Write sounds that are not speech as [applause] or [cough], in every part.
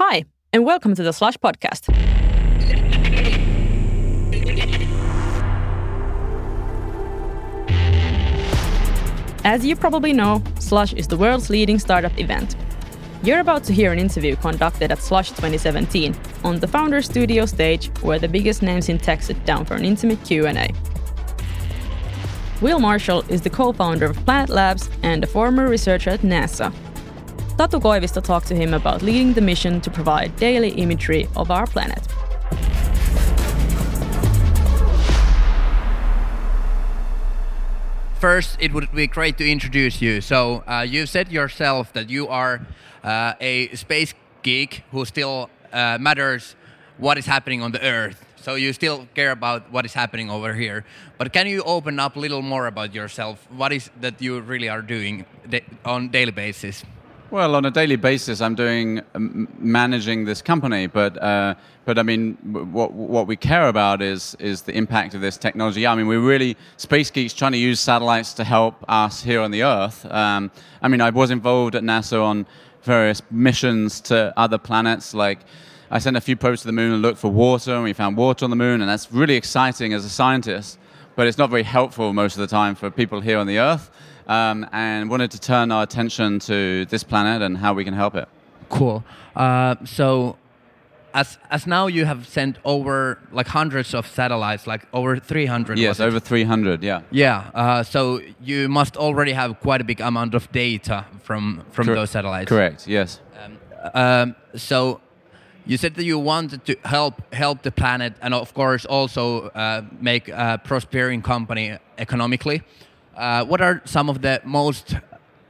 Hi, and welcome to the Slush Podcast. As you probably know, Slush is the world's leading startup event. You're about to hear an interview conducted at Slush 2017 on the Founder Studio stage where the biggest names in tech sit down for an intimate Q&A. Will Marshall is the co-founder of Planet Labs and a former researcher at NASA. Tatu Koivisto talked to him about leading the mission to provide daily imagery of our planet. First, it would be great to introduce you. So, uh, you said yourself that you are uh, a space geek who still uh, matters what is happening on the Earth. So you still care about what is happening over here. But can you open up a little more about yourself? What is that you really are doing on daily basis? Well, on a daily basis, I'm doing um, managing this company, but uh, but I mean, what what we care about is is the impact of this technology. I mean, we're really space geeks trying to use satellites to help us here on the Earth. Um, I mean, I was involved at NASA on various missions to other planets, like. I sent a few probes to the moon and looked for water, and we found water on the moon, and that's really exciting as a scientist. But it's not very helpful most of the time for people here on the Earth um, and wanted to turn our attention to this planet and how we can help it. Cool. Uh, so, as as now you have sent over like hundreds of satellites, like over 300. Yes, over 300. Yeah. Yeah. Uh, so you must already have quite a big amount of data from from Cor- those satellites. Correct. Yes. Um, um, so you said that you wanted to help help the planet and of course also uh, make a prospering company economically uh, what are some of the most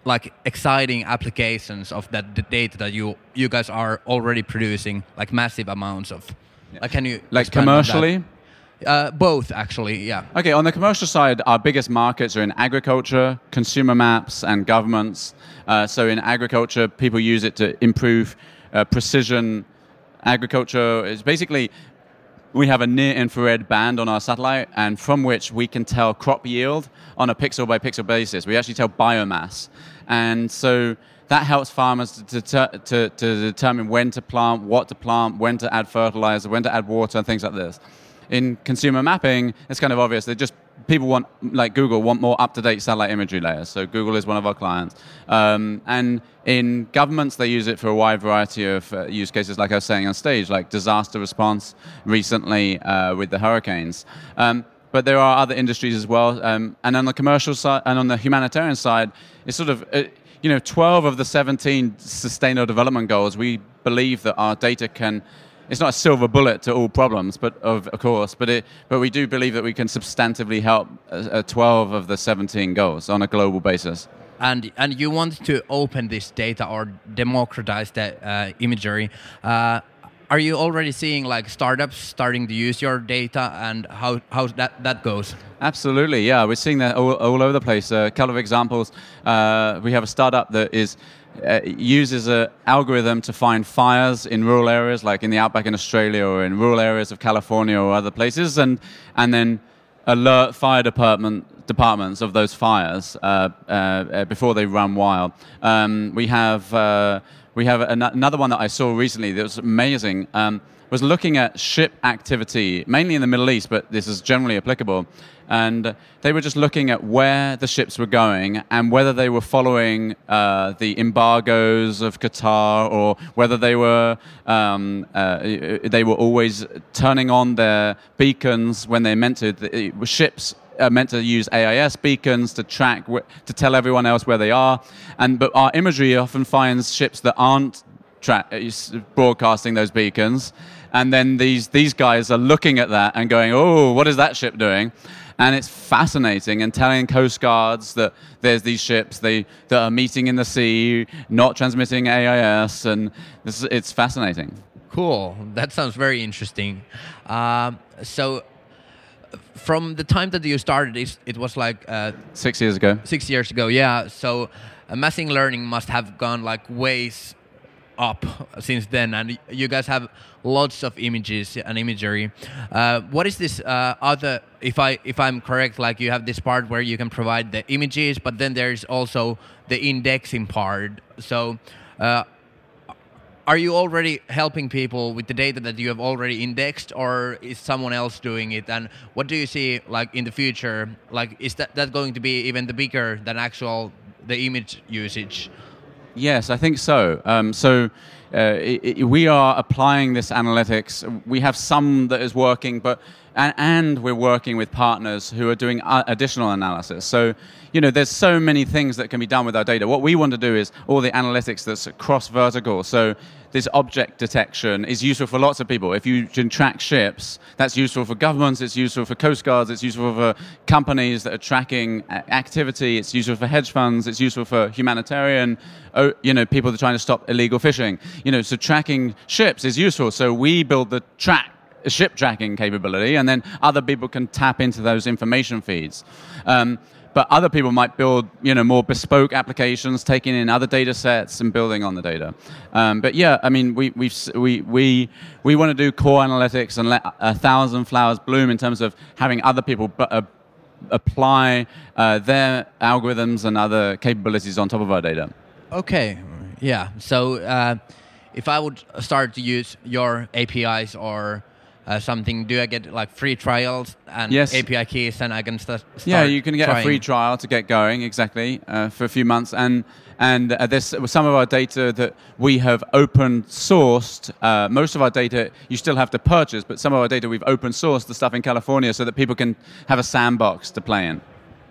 like exciting applications of that the data that you you guys are already producing like massive amounts of? Yeah. like can you like commercially? Uh, both actually yeah. Okay on the commercial side our biggest markets are in agriculture consumer maps and governments. Uh, so in agriculture people use it to improve uh, precision. Agriculture is basically we have a near infrared band on our satellite, and from which we can tell crop yield on a pixel by pixel basis. We actually tell biomass. And so that helps farmers to, to, to, determine when to plant, what to plant, when to add fertilizer, when to add water, and things like this. In consumer mapping, it's kind of obvious. They just people want, like Google, want more up-to-date satellite imagery layers. So Google is one of our clients. Um, and in governments, they use it for a wide variety of uh, use cases, like I was saying on stage, like disaster response recently uh, with the hurricanes. Um, but there are other industries as well. Um, and on the commercial side and on the humanitarian side, it's sort of, uh, you know, 12 of the 17 sustainable development goals, we believe that our data can it's not a silver bullet to all problems, but of, of course, but it, but we do believe that we can substantively help uh, uh 12 of the 17 goals on a global basis. And and you want to open this data or democratize the uh, imagery. Uh, are you already seeing like startups starting to use your data and how, how that, that goes? Absolutely, yeah. We're seeing that all, all over the place. Uh, a couple of examples. Uh, we have a startup that is uh, uses an algorithm to find fires in rural areas, like in the outback in Australia or in rural areas of California or other places, and and then alert fire department departments of those fires uh, uh, uh before they run wild. Um, we have uh, we have an- another one that I saw recently that was amazing. Um, was looking at ship activity, mainly in the Middle East, but this is generally applicable and they were just looking at where the ships were going and whether they were following uh, the embargoes of Qatar or whether they were um, uh, they were always turning on their beacons when they meant to. The ships are meant to use AIS beacons to track to tell everyone else where they are, and but our imagery often finds ships that aren't tra- broadcasting those beacons and then these these guys are looking at that and going, "Oh, what is that ship doing?" And it's fascinating and telling coast guards that there's these ships they that are meeting in the sea, not transmitting AIS, and this, it's fascinating. Cool. That sounds very interesting. Um, so, from the time that you started, it, it was like uh, six years ago. Six years ago, yeah. So, uh, machine learning must have gone like ways up since then, and you guys have lots of images and imagery. Uh, what is this uh, other? If I if I'm correct, like you have this part where you can provide the images, but then there's also the indexing part. So. Uh, are you already helping people with the data that you have already indexed, or is someone else doing it? And what do you see like in the future? Like, is that that going to be even the bigger than actual the image usage? Yes, I think so. Um, so uh, it, it, we are applying this analytics. We have some that is working, but and, we're working with partners who are doing uh, additional analysis. So you know, there's so many things that can be done with our data. What we want to do is all the analytics that's cross vertical. So this object detection is useful for lots of people. If you can track ships, that's useful for governments, it's useful for coast guards, it's useful for companies that are tracking activity, it's useful for hedge funds, it's useful for humanitarian, you know, people that are trying to stop illegal fishing. You know, so tracking ships is useful. So we build the track ship tracking capability, and then other people can tap into those information feeds. Um, but other people might build you know more bespoke applications taking in other data sets and building on the data um, but yeah i mean we we we we, we want to do core analytics and let a thousand flowers bloom in terms of having other people b- uh, apply uh, their algorithms and other capabilities on top of our data okay yeah so uh, if i would start to use your apis or uh, something? Do I get like free trials and yes. API keys, and I can st- start? Yeah, you can get trying. a free trial to get going exactly uh, for a few months, and and uh, there's some of our data that we have open sourced. Uh, most of our data you still have to purchase, but some of our data we've open sourced the stuff in California so that people can have a sandbox to play in.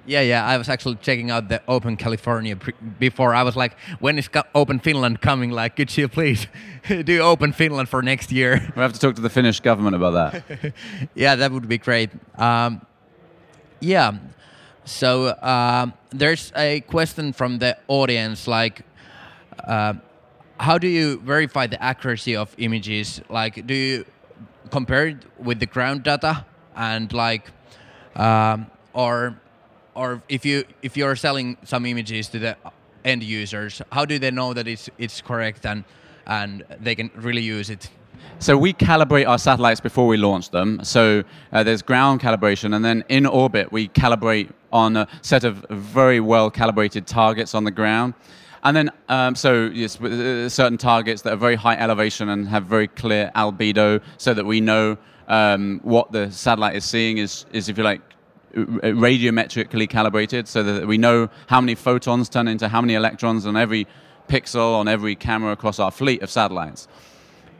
Yeah, yeah. I was actually checking out the Open California before. I was like, when is Open Finland coming? Like, could you please [laughs] do Open Finland for next year? [laughs] We have to talk to the Finnish government about that. [laughs] yeah, that would be great. Um, yeah. So uh, there's a question from the audience, like, uh, how do you verify the accuracy of images? Like, do you compare it with the ground data and like, um, or or if you if you're selling some images to the end users, how do they know that it's it's correct and and they can really use it? So we calibrate our satellites before we launch them. So uh, there's ground calibration, and then in orbit we calibrate on a set of very well calibrated targets on the ground. And then, um, so yes, uh, certain targets that are very high elevation and have very clear albedo, so that we know um, what the satellite is seeing is, is, if you like, radiometrically calibrated so that we know how many photons turn into how many electrons on every pixel on every camera across our fleet of satellites.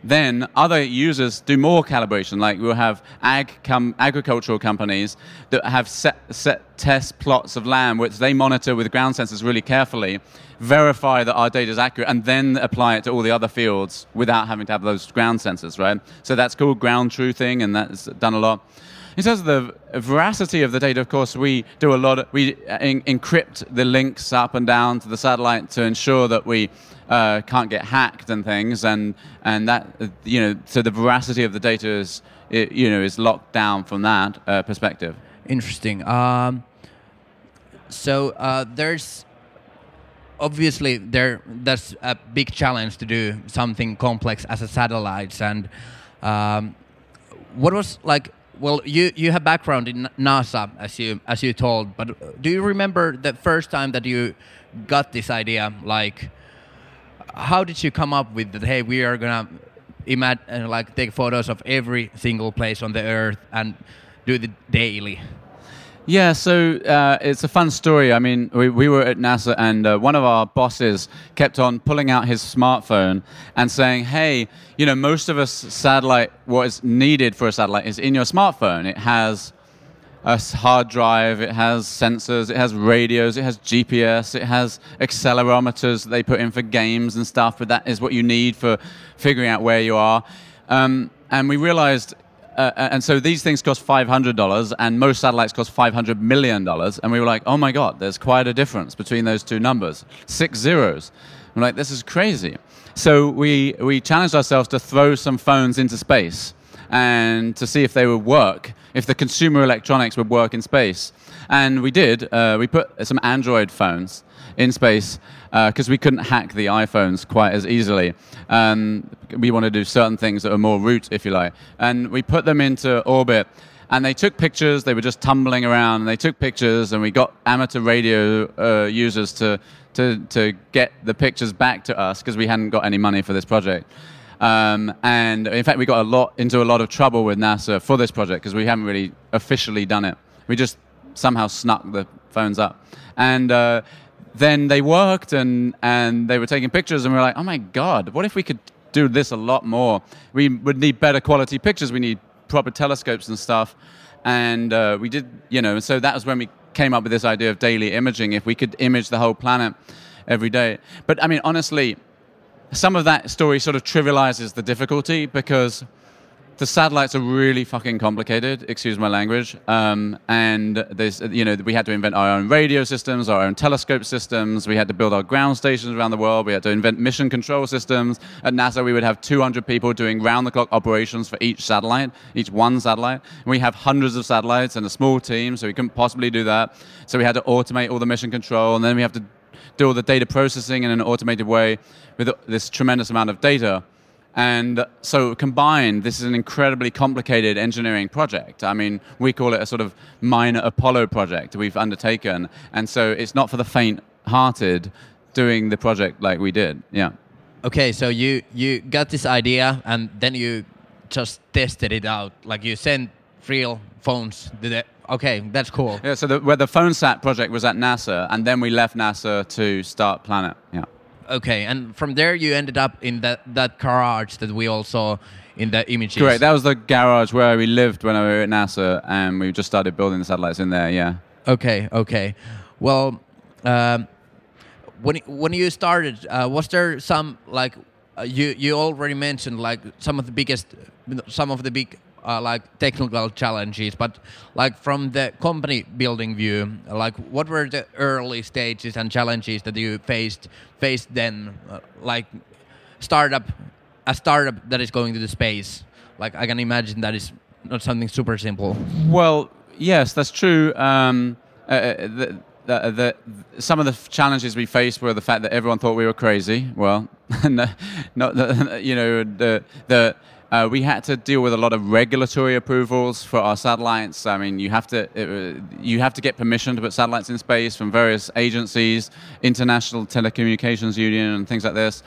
Then other users do more calibration, like we'll have ag com- agricultural companies that have set, set test plots of land which they monitor with ground sensors really carefully, verify that our data is accurate, and then apply it to all the other fields without having to have those ground sensors, right? So that's called ground truthing, and that's done a lot. In terms of the veracity of the data, of course, we do a lot. Of, we encrypt the links up and down to the satellite to ensure that we uh, can't get hacked and things, and and that you know, so the veracity of the data is it, you know is locked down from that uh, perspective. Interesting. Um, so uh, there's obviously there that's a big challenge to do something complex as a satellite and um, what was like well, you, you have background in NASA, as you as you told, but do you remember the first time that you got this idea? Like, how did you come up with that? Hey, we are gonna imagine, uh, like take photos of every single place on the Earth and do it daily. Yeah, so uh, it's a fun story. I mean, we, we were at NASA, and uh, one of our bosses kept on pulling out his smartphone and saying, Hey, you know, most of us satellite, what is needed for a satellite is in your smartphone. It has a hard drive, it has sensors, it has radios, it has GPS, it has accelerometers that they put in for games and stuff, but that is what you need for figuring out where you are. Um, and we realized uh, uh, and so these things cost $500 and most satellites cost $500 million and we were like oh my god there's quite a difference between those two numbers. Six zeros. We're like this is crazy. So we, we challenged ourselves to throw some phones into space and to see if they would work if the consumer electronics would work in space. And we did. Uh, we put some android phones in space because uh, we couldn't hack the iPhones quite as easily. Um, we want to do certain things that are more root, if you like. And we put them into orbit. and they took pictures. They were just tumbling around, and they took pictures, and we got amateur radio uh, users to, to, to get the pictures back to us because we hadn't got any money for this project. Um, and in fact, we got a lot into a lot of trouble with NASA for this project because we haven't really officially done it. We just somehow snuck the phones up, and uh, then they worked, and and they were taking pictures, and we were like, oh my god, what if we could do this a lot more? We would need better quality pictures. We need proper telescopes and stuff, and uh, we did, you know. So that was when we came up with this idea of daily imaging. If we could image the whole planet every day, but I mean, honestly some of that story sort of trivializes the difficulty because the satellites are really fucking complicated. Excuse my language. Um, and there's, you know, we had to invent our own radio systems, our own telescope systems. We had to build our ground stations around the world. We had to invent mission control systems. At NASA, we would have 200 people doing round-the-clock operations for each satellite, each one satellite. And we have hundreds of satellites and a small team, so we couldn't possibly do that. So we had to automate all the mission control, and then we have to do all the data processing in an automated way with this tremendous amount of data. And so combined, this is an incredibly complicated engineering project. I mean, we call it a sort of minor Apollo project we've undertaken. And so it's not for the faint hearted doing the project like we did. Yeah. Okay, so you, you got this idea and then you just tested it out. Like you sent real phones to the Okay, that's cool. Yeah, so the, where the PhoneSat project was at NASA, and then we left NASA to start Planet. Yeah. Okay, and from there you ended up in that, that garage that we all saw in the images. Correct. That was the garage where we lived when we were at NASA, and we just started building the satellites in there. Yeah. Okay. Okay. Well, um, when when you started, uh, was there some like uh, you you already mentioned like some of the biggest, some of the big uh, like technical challenges, but like from the company building view, like what were the early stages and challenges that you faced faced then, uh, like startup, a startup that is going to the space. Like I can imagine that is not something super simple. Well, yes, that's true. Um, uh, uh the, the, the, some of the challenges we faced were the fact that everyone thought we were crazy. Well, [laughs] not the, [laughs] you know the the uh, we had to deal with a lot of regulatory approvals for our satellites. I mean, you have to uh, you have to get permission to put satellites in space from various agencies, International Telecommunications Union, and things like this.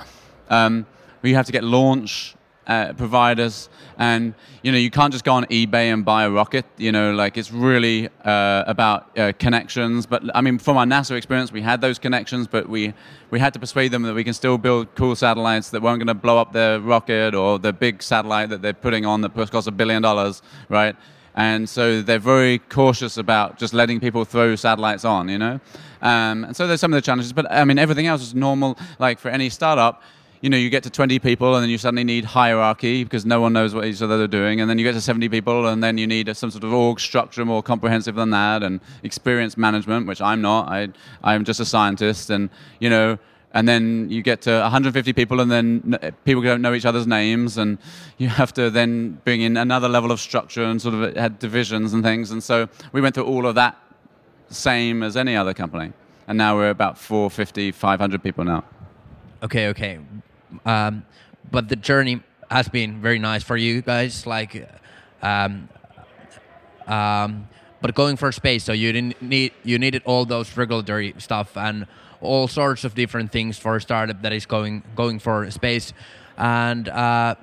Um, we have to get launch uh, providers, and you know you can't just go on eBay and buy a rocket. You know, like it's really uh, about uh, connections. But I mean, from our NASA experience, we had those connections, but we we had to persuade them that we can still build cool satellites that weren't going to blow up their rocket or the big satellite that they're putting on that costs a billion dollars, right? And so they're very cautious about just letting people throw satellites on, you know. Um, and so there's some of the challenges, but I mean everything else is normal. Like for any startup you know, you get to 20 people and then you suddenly need hierarchy because no one knows what each other are doing. And then you get to 70 people and then you need some sort of org structure more comprehensive than that and experience management, which I'm not. I, I'm just a scientist. And, you know, and then you get to 150 people and then people don't know each other's names and you have to then bring in another level of structure and sort of had divisions and things. And so we went through all of that same as any other company. And now we're about 450, 500 people now. Okay, okay um, but the journey has been very nice for you guys. Like, um, um, but going for space, so you didn't need you needed all those regulatory stuff and all sorts of different things for a startup that is going going for space. And uh,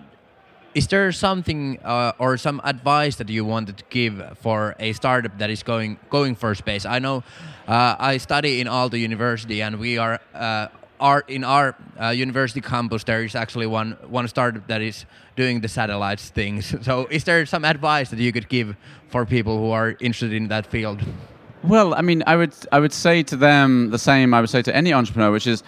is there something uh, or some advice that you wanted to give for a startup that is going going for space? I know uh, I study in Aalto University, and we are uh, our in our uh, university campus there is actually one one startup that is doing the satellites things. [laughs] So, is there some advice that you could give for people who are interested in that field? Well, I mean, I would I would say to them the same I would say to any entrepreneur, which is,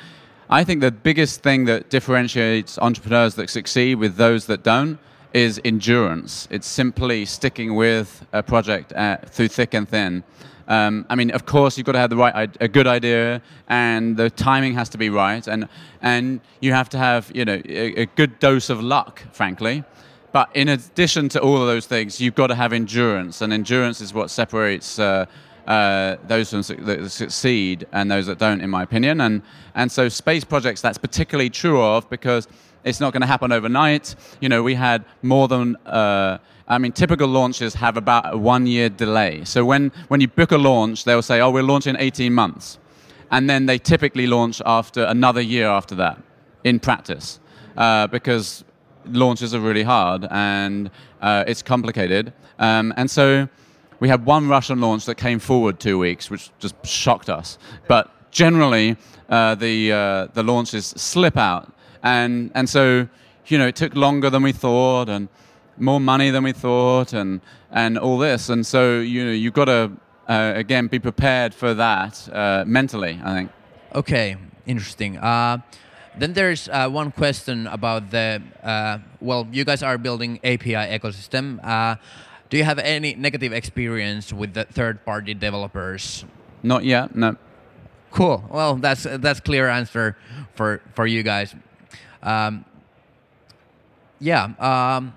I think the biggest thing that differentiates entrepreneurs that succeed with those that don't is endurance. It's simply sticking with a project uh, through thick and thin. Um, I mean, of course, you've got to have the right, a good idea, and the timing has to be right, and and you have to have, you know, a, a good dose of luck, frankly. But in addition to all of those things, you've got to have endurance, and endurance is what separates. Uh, uh, those that succeed and those that don't, in my opinion. And, and so, space projects, that's particularly true of because it's not going to happen overnight. You know, we had more than uh, I mean, typical launches have about a one year delay. So when, when you book a launch, they'll say, oh, we're launching in 18 months. And then they typically launch after another year after that in practice uh, because launches are really hard and uh, it's complicated. Um, and so we had one Russian launch that came forward two weeks, which just shocked us. But generally, uh, the, uh, the launches slip out. And, and so, you know, it took longer than we thought. And more money than we thought, and and all this. And so you know you've got to uh, again be prepared for that uh, mentally. I think. Okay, interesting. Uh, then there's uh, one question about the uh, well, you guys are building API ecosystem. Uh, do you have any negative experience with the third-party developers? Not yet. No. Cool. Well, that's that's clear answer for for you guys. Um, yeah. Um,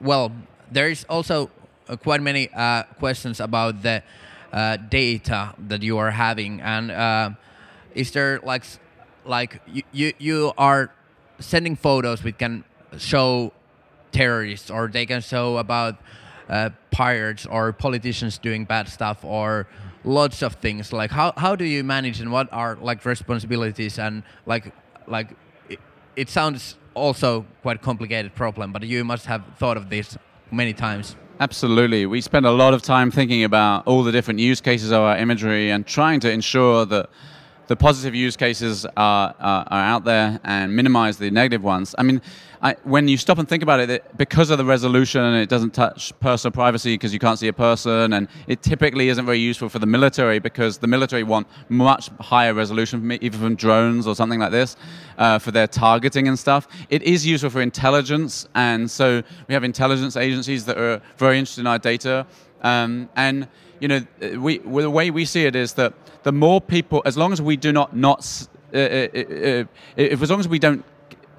well, there is also uh, quite many uh, questions about the uh, data that you are having, and uh, is there like like you, you you are sending photos which can show terrorists, or they can show about uh, pirates or politicians doing bad stuff, or lots of things. Like how how do you manage, and what are like responsibilities, and like like it sounds also quite complicated problem, but you must have thought of this many times. Absolutely. We spend a lot of time thinking about all the different use cases of our imagery and trying to ensure that the positive use cases are, are, are out there and minimize the negative ones. I mean, I, when you stop and think about it, it, because of the resolution, it doesn't touch personal privacy because you can't see a person, and it typically isn't very useful for the military because the military want much higher resolution, even from drones or something like this, uh, for their targeting and stuff. It is useful for intelligence, and so we have intelligence agencies that are very interested in our data, um, and you know, we, the way we see it is that the more people, as long as we do not not, uh, uh, uh, if as long as we don't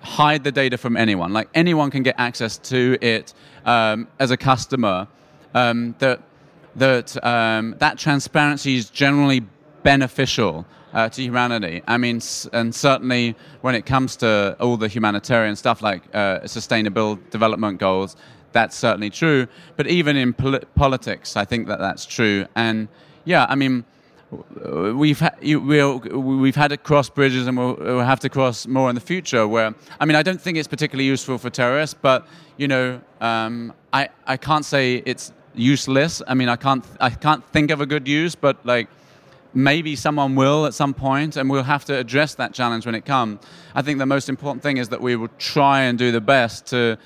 hide the data from anyone, like anyone can get access to it um, as a customer, um, that that um, that transparency is generally beneficial uh, to humanity. I mean, and certainly when it comes to all the humanitarian stuff like uh, sustainable development goals, that's certainly true. But even in pol- politics, I think that that's true. And yeah, I mean, we've ha- we'll, we've had to cross bridges and we'll, we'll, have to cross more in the future. Where I mean, I don't think it's particularly useful for terrorists, but you know, um, I I can't say it's useless. I mean, I can't I can't think of a good use, but like maybe someone will at some point, and we'll have to address that challenge when it comes. I think the most important thing is that we will try and do the best to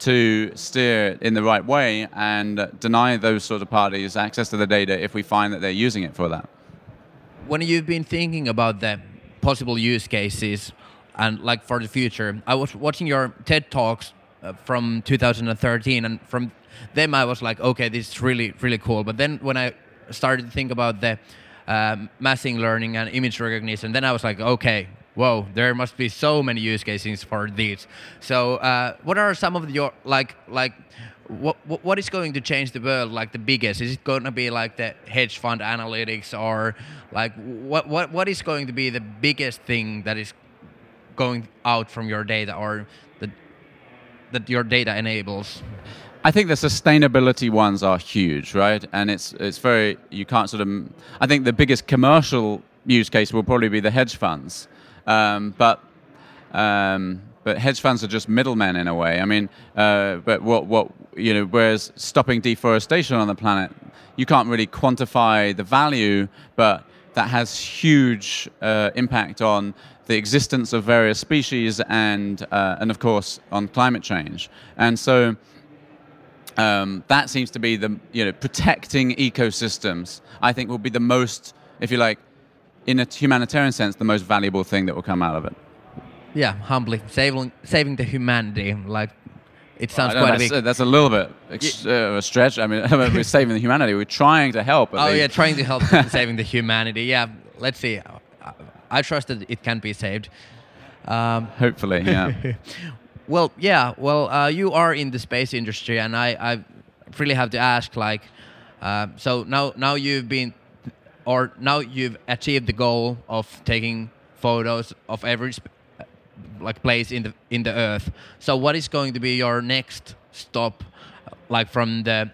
to steer in the right way and deny those sort of parties access to the data if we find that they're using it for that. When you've been thinking about the possible use cases and like for the future, I was watching your TED talks uh, from 2013, and from them I was like, okay, this is really really cool. But then when I started to think about the um, machine learning and image recognition, then I was like, okay, whoa, there must be so many use cases for these. So, uh, what are some of your like like what what is going to change the world like the biggest? Is it going to be like the hedge fund analytics or like what what what is going to be the biggest thing that is going out from your data or that that your data enables? I think the sustainability ones are huge, right? And it's it's very you can't sort of. I think the biggest commercial use case will probably be the hedge funds um, but um, but hedge funds are just middlemen in a way. I mean, uh, but what what you know, whereas stopping deforestation on the planet, you can't really quantify the value, but that has huge uh, impact on the existence of various species and uh, and of course on climate change. And so. Um, that seems to be the you know protecting ecosystems. I think will be the most, if you like, in a humanitarian sense, the most valuable thing that will come out of it. Yeah, humbly saving saving the humanity. Like it sounds well, quite that's, big. That's a little bit ex- uh, a stretch. I mean, [laughs] we're [laughs] saving the humanity. We're trying to help. Oh least. yeah, trying to help [laughs] saving the humanity. Yeah, let's see. I trust that it can be saved. Um, Hopefully, yeah. well, yeah. Well, uh, you are in the space industry, and I, I really have to ask, like, uh, so now now you've been or now you've achieved the goal of taking photos of every like place in the in the earth. So what is going to be your next stop like from the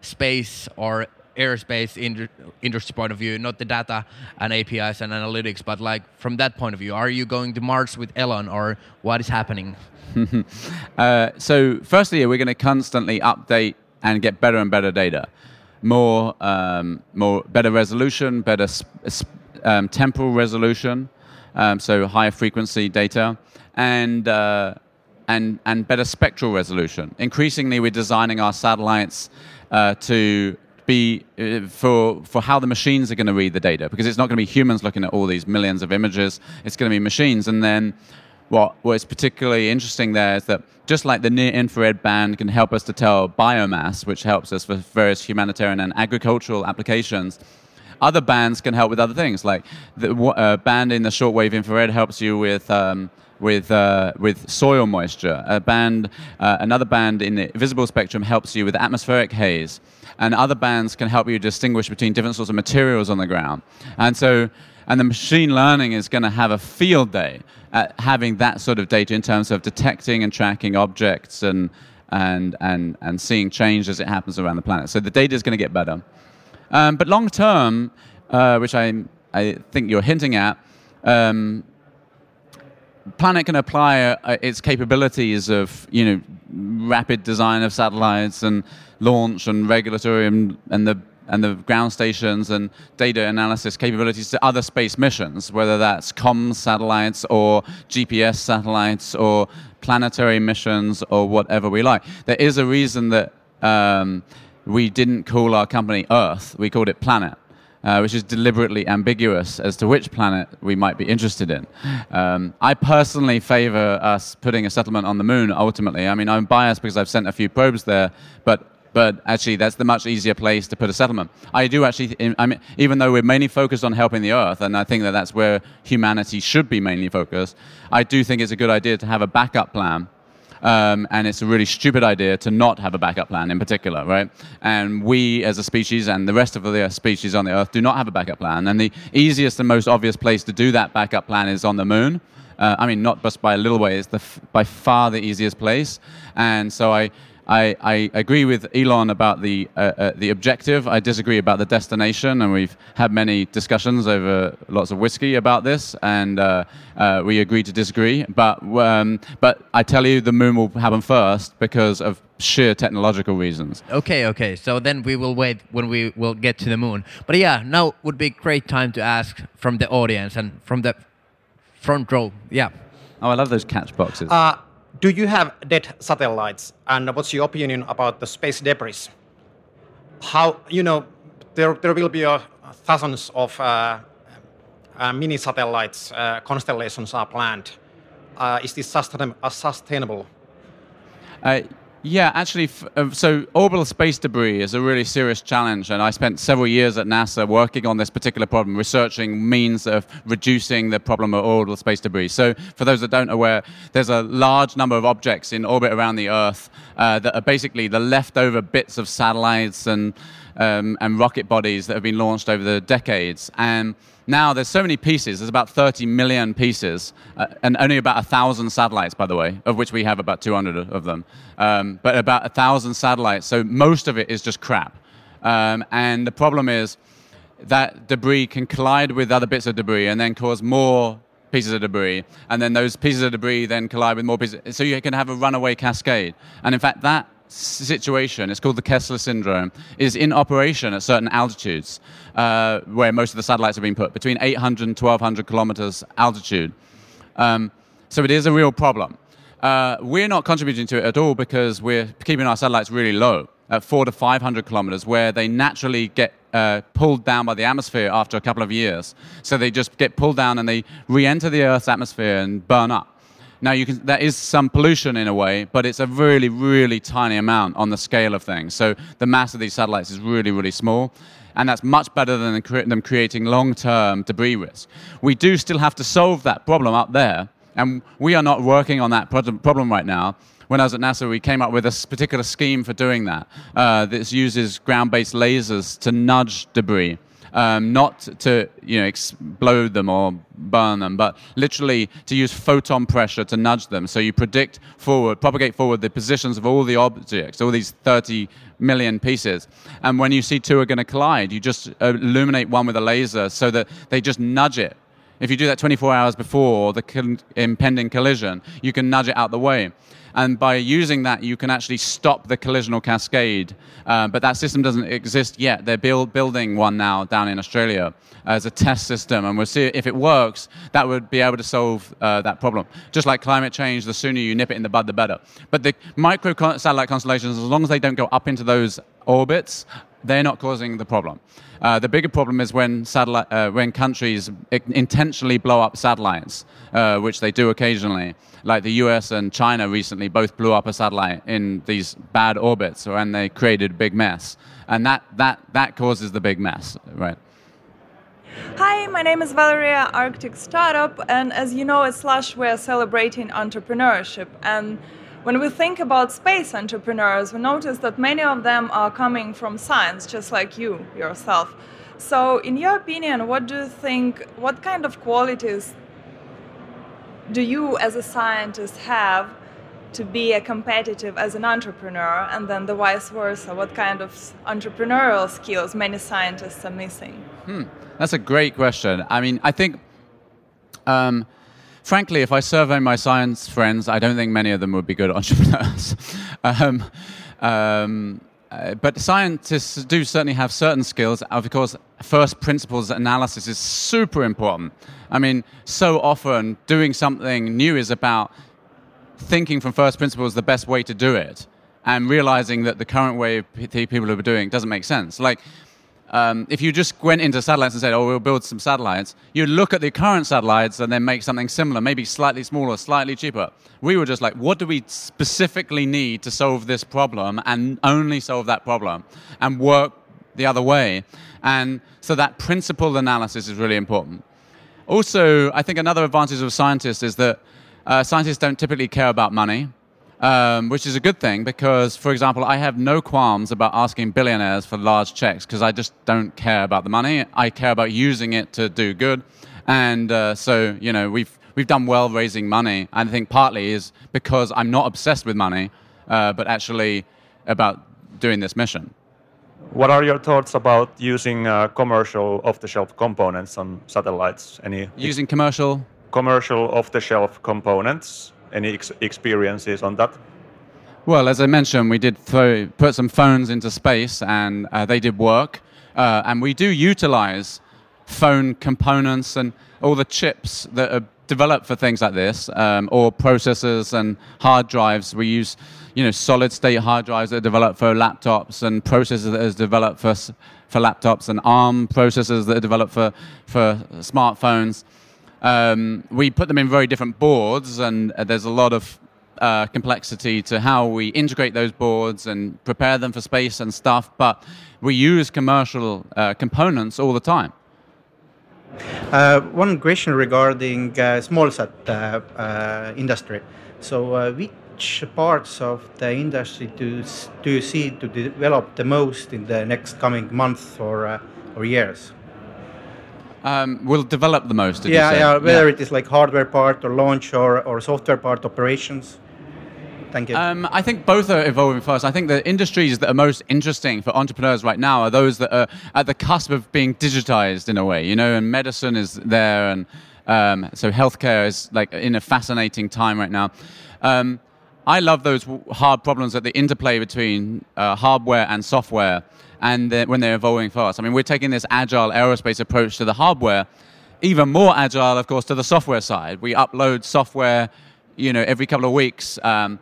space or aerospace ind- industry point of view, not the data and APIs and analytics, but like from that point of view, are you going to Mars with Elon or what is happening? [laughs] uh, so, firstly, we're going to constantly update and get better and better data, more, um, more better resolution, better um, temporal resolution, um, so higher frequency data, and uh, and and better spectral resolution. Increasingly, we're designing our satellites uh, to be uh, for for how the machines are going to read the data because it's not going to be humans looking at all these millions of images. It's going to be machines, and then what what's particularly interesting there is that just like the near infrared band can help us to tell biomass, which helps us for various humanitarian and agricultural applications. Other bands can help with other things, like the uh, band in the shortwave infrared helps you with um, with uh, with soil moisture. A band, uh, another band in the visible spectrum helps you with atmospheric haze, and other bands can help you distinguish between different sorts of materials on the ground. And so, and the machine learning is going to have a field day at having that sort of data in terms of detecting and tracking objects and and and and seeing change as it happens around the planet. So the data is going to get better. Um, but long term, uh, which I I think you're hinting at. Um, Planet can apply uh, its capabilities of you know rapid design of satellites and launch and regulatory and, and the and the ground stations and data analysis capabilities to other space missions, whether that's comms satellites or GPS satellites or planetary missions or whatever we like. There is a reason that um, we didn't call our company Earth; we called it Planet uh, which is deliberately ambiguous as to which planet we might be interested in. Um, I personally favor us putting a settlement on the moon ultimately. I mean, I'm biased because I've sent a few probes there, but but actually that's the much easier place to put a settlement. I do actually, I mean, even though we're mainly focused on helping the Earth, and I think that that's where humanity should be mainly focused, I do think it's a good idea to have a backup plan um, and it's a really stupid idea to not have a backup plan in particular, right? And we as a species and the rest of the species on the Earth do not have a backup plan. And the easiest and most obvious place to do that backup plan is on the moon. Uh, I mean, not just by a little way, it's the by far the easiest place. And so I, I, I agree with Elon about the, uh, uh, the objective. I disagree about the destination, and we've had many discussions over lots of whiskey about this, and uh, uh we agree to disagree. But, um, but I tell you, the moon will happen first because of sheer technological reasons. Okay, okay. So then we will wait when we will get to the moon. But yeah, now would be a great time to ask from the audience and from the front row. Yeah. Oh, I love those catch boxes. Uh, do you have dead satellites? And what's your opinion about the space debris? How, you know, there, there will be uh, thousands of uh, uh, mini satellites, uh, constellations are planned. Uh, is this sustain- sustainable? Yeah, actually, uh, so orbital space debris is a really serious challenge, and I spent several years at NASA working on this particular problem, researching means of reducing the problem of orbital space debris. So, for those that don't aware, there's a large number of objects in orbit around the Earth uh, that are basically the leftover bits of satellites and um, and rocket bodies that have been launched over the decades, and now there's so many pieces. There's about 30 million pieces, uh, and only about a thousand satellites, by the way, of which we have about 200 of them. Um, but about a thousand satellites. So most of it is just crap. Um, and the problem is that debris can collide with other bits of debris and then cause more pieces of debris, and then those pieces of debris then collide with more pieces. So you can have a runaway cascade. And in fact, that situation, it's called the Kessler syndrome, is in operation at certain altitudes uh, where most of the satellites have been put, between 800 and 1200 kilometers altitude. Um, so it is a real problem. Uh, we're not contributing to it at all because we're keeping our satellites really low at four to 500 kilometers, where they naturally get uh, pulled down by the atmosphere after a couple of years. So they just get pulled down and they re enter the Earth's atmosphere and burn up. Now, you can, there is some pollution in a way, but it's a really, really tiny amount on the scale of things. So the mass of these satellites is really, really small. And that's much better than them creating long term debris risk. We do still have to solve that problem up there. And we are not working on that problem right now. When I was at NASA, we came up with a particular scheme for doing that. Uh, this uses ground based lasers to nudge debris um, not to you know explode them or burn them, but literally to use photon pressure to nudge them. So you predict forward, propagate forward the positions of all the objects, all these 30 million pieces. And when you see two are going to collide, you just illuminate one with a laser so that they just nudge it. If you do that 24 hours before the impending collision, you can nudge it out the way. And by using that, you can actually stop the collisional cascade. Uh, but that system doesn't exist yet. They're build, building one now down in Australia as a test system. And we'll see if it works, that would be able to solve uh, that problem. Just like climate change, the sooner you nip it in the bud, the better. But the micro satellite constellations, as long as they don't go up into those orbits, they're not causing the problem. Uh, the bigger problem is when satellite, uh, when countries intentionally blow up satellites, uh, which they do occasionally. Like the U.S. and China recently both blew up a satellite in these bad orbits, and they created a big mess. And that that that causes the big mess, right? Hi, my name is Valeria, Arctic Startup, and as you know, at Slush we're celebrating entrepreneurship and when we think about space entrepreneurs, we notice that many of them are coming from science, just like you yourself. So, in your opinion, what do you think, what kind of qualities do you as a scientist have to be a competitive as an entrepreneur and then the vice versa what kind of entrepreneurial skills many scientists are missing hmm. that's a great question i mean i think um, frankly, if I survey my science friends, I don't think many of them would be good [laughs] entrepreneurs. um, um, uh, but scientists do certainly have certain skills. Of course, first principles analysis is super important. I mean, so often doing something new is about thinking from first principles the best way to do it and realizing that the current way people are doing it doesn't make sense. Like, um, if you just went into satellites and said, oh, we'll build some satellites, you'd look at the current satellites and then make something similar, maybe slightly smaller, slightly cheaper. We were just like, what do we specifically need to solve this problem and only solve that problem and work the other way? And so that principled analysis is really important. Also, I think another advantage of scientists is that uh, scientists don't typically care about money um, which is a good thing because, for example, I have no qualms about asking billionaires for large checks because I just don't care about the money. I care about using it to do good. And uh, so, you know, we've, we've done well raising money. And I think partly is because I'm not obsessed with money, uh, but actually about doing this mission. What are your thoughts about using uh, commercial off-the-shelf components on satellites? Any using commercial commercial off-the-shelf components any ex experiences on that? Well, as I mentioned, we did put some phones into space and uh, they did work. Uh, and we do utilize phone components and all the chips that are developed for things like this, um, or processors and hard drives. We use, you know, solid state hard drives that are developed for laptops and processors that are developed for, for laptops and ARM processors that are developed for, for smartphones. Um, we put them in very different boards, and uh, there's a lot of uh, complexity to how we integrate those boards and prepare them for space and stuff, but we use commercial uh, components all the time. Uh, one question regarding uh, small uh, uh, industry. So, which parts of the industry do, do you see to develop the most in the next coming months or, or years? Um, will develop the most. yeah, yeah. Whether yeah. it is like hardware part or launch or, or software part operations. Thank you. Um, I think both are evolving fast. I think the industries that are most interesting for entrepreneurs right now are those that are at the cusp of being digitized in a way. You know, and medicine is there, and um, so healthcare is like in a fascinating time right now. I love those hard problems at the interplay between uh, hardware and software and they're, when they're evolving fast. I mean, we're taking this agile aerospace approach to the hardware, even more agile, of course, to the software side. We upload software, you know, every couple of weeks. Um,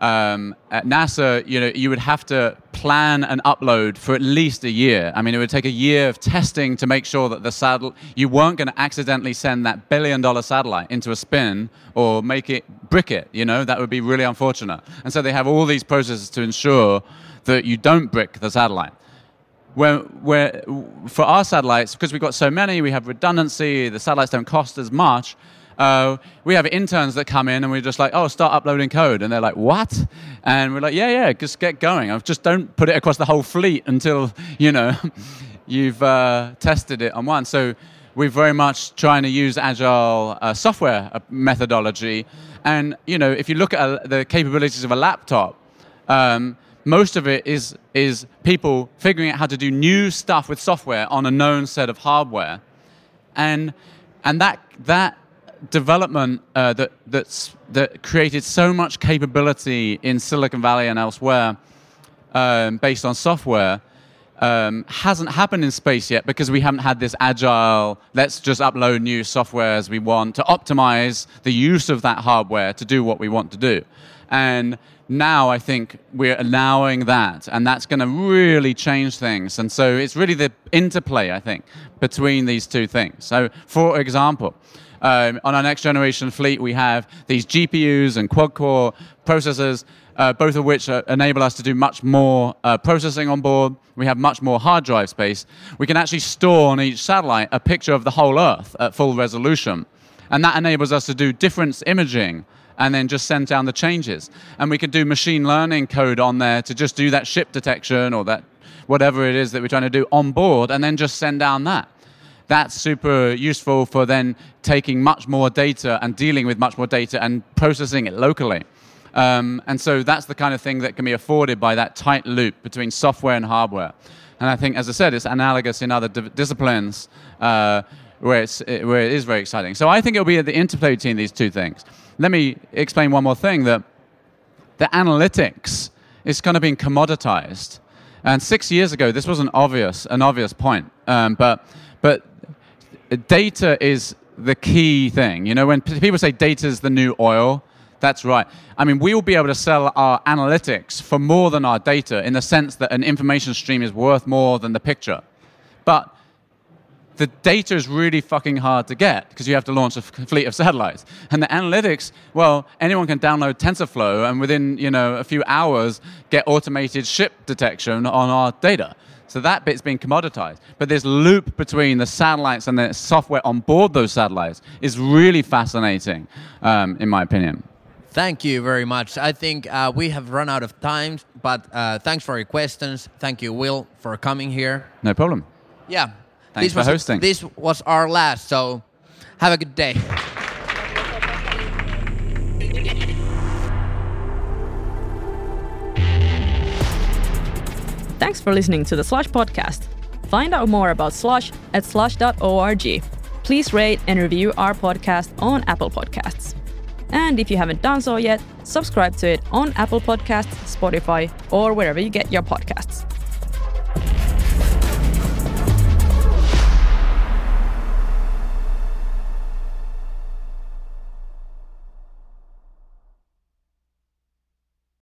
um, at NASA, you know, you would have to plan an upload for at least a year. I mean, it would take a year of testing to make sure that the satellite, you weren't going to accidentally send that billion dollar satellite into a spin or make it brick it, you know, that would be really unfortunate. And so they have all these processes to ensure that you don't brick the satellite where, where for our satellites, because we've got so many, we have redundancy, the satellites don't cost as much. Uh, we have interns that come in and we're just like, oh, start uploading code. And they're like, what? And we're like, yeah, yeah, just get going. i Just don't put it across the whole fleet until, [laughs] you know, [laughs] you've uh, tested it on one. So we're very much trying to use agile uh, software uh, methodology. And you know, if you look at uh, the capabilities of a laptop, um, most of it is is people figuring out how to do new stuff with software on a known set of hardware, and and that that development uh, that that's that created so much capability in Silicon Valley and elsewhere, um, based on software, um, hasn't happened in space yet because we haven't had this agile, let's just upload new software as we want to optimize the use of that hardware to do what we want to do. And now I think we're allowing that, and that's going to really change things. And so it's really the interplay, I think, between these two things. So, for example, um, on our next generation fleet, we have these GPUs and quad core processors uh, both of which uh, enable us to do much more uh, processing on board. We have much more hard drive space. We can actually store on each satellite a picture of the whole Earth at full resolution. And that enables us to do difference imaging and then just send down the changes. And we can do machine learning code on there to just do that ship detection or that whatever it is that we're trying to do on board and then just send down that. That's super useful for then taking much more data and dealing with much more data and processing it locally. Um, and so that's the kind of thing that can be afforded by that tight loop between software and hardware. And I think, as I said, it's analogous in other di- disciplines uh, where, it's, it, where it is very exciting. So I think it'll be at the interplay between these two things. Let me explain one more thing that the analytics is kind of being commoditized. And six years ago, this was an obvious, an obvious point. Um, but, but data is the key thing. You know, when people say data is the new oil, that's right. I mean, we will be able to sell our analytics for more than our data in the sense that an information stream is worth more than the picture. But the data is really fucking hard to get because you have to launch a fleet of satellites. And the analytics, well, anyone can download TensorFlow and within, you know, a few hours get automated ship detection on our data. So that bit's being commoditized. But this loop between the satellites and the software on board those satellites is really fascinating, um, in my opinion. Thank you very much. I think uh, we have run out of time, but uh, thanks for your questions. Thank you, Will, for coming here. No problem. Yeah. Thanks this for was, hosting. This was our last, so have a good day. Thanks for listening to the Slush podcast. Find out more about Slush at slush.org. Please rate and review our podcast on Apple Podcasts. And if you haven't done so yet, subscribe to it on Apple Podcasts, Spotify, or wherever you get your podcasts.